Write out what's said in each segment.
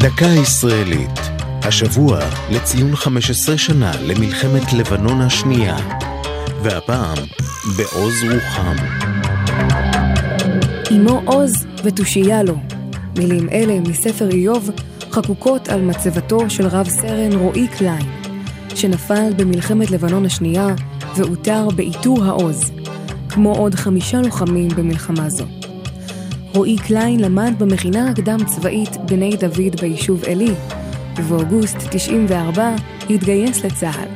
דקה ישראלית. השבוע לציון 15 שנה למלחמת לבנון השנייה. והפעם, בעוז רוחם. אמו עוז ותושייה לו. מילים אלה מספר איוב חקוקות על מצבתו של רב סרן רועי קליין, שנפל במלחמת לבנון השנייה ועוטר בעיטור העוז, כמו עוד חמישה לוחמים במלחמה זו. רועי קליין למד במכינה הקדם צבאית בני דוד ביישוב עלי, ובאוגוסט 94 התגייס לצה"ל.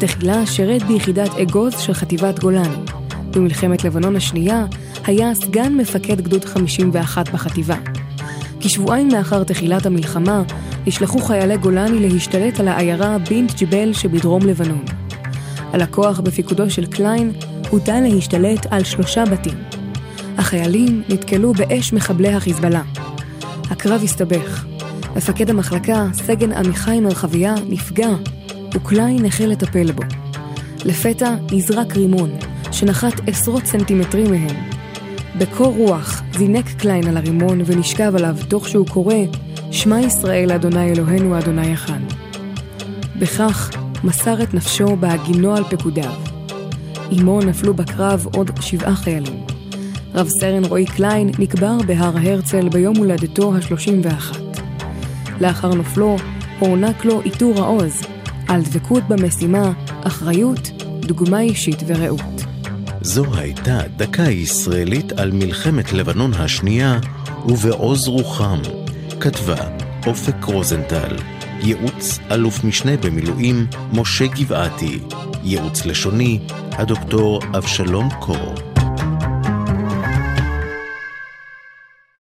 תחילה שירת ביחידת אגוז של חטיבת גולני. במלחמת לבנון השנייה היה סגן מפקד גדוד 51 בחטיבה. כשבועיים לאחר תחילת המלחמה, נשלחו חיילי גולני להשתלט על העיירה בינט ג'בל שבדרום לבנון. הכוח בפיקודו של קליין הוטל להשתלט על שלושה בתים. החיילים נתקלו באש מחבלי החיזבאללה. הקרב הסתבך. מפקד המחלקה, סגן עמיחי מרחביה, נפגע, וקליין החל לטפל בו. לפתע נזרק רימון, שנחת עשרות סנטימטרים מהם. בקור רוח זינק קליין על הרימון ונשכב עליו תוך שהוא קורא שמע ישראל אדוני אלוהינו אדוני אחד. בכך מסר את נפשו בהגינו על פקודיו. עמו נפלו בקרב עוד שבעה חיילים. רב סרן רועי קליין נקבר בהר הרצל ביום הולדתו ה-31. לאחר נופלו הוענק לו עיטור העוז על דבקות במשימה, אחריות, דוגמה אישית ורעות. זו הייתה דקה ישראלית על מלחמת לבנון השנייה ובעוז רוחם. כתבה אופק רוזנטל, ייעוץ אלוף משנה במילואים משה גבעתי, ייעוץ לשוני הדוקטור אבשלום קור.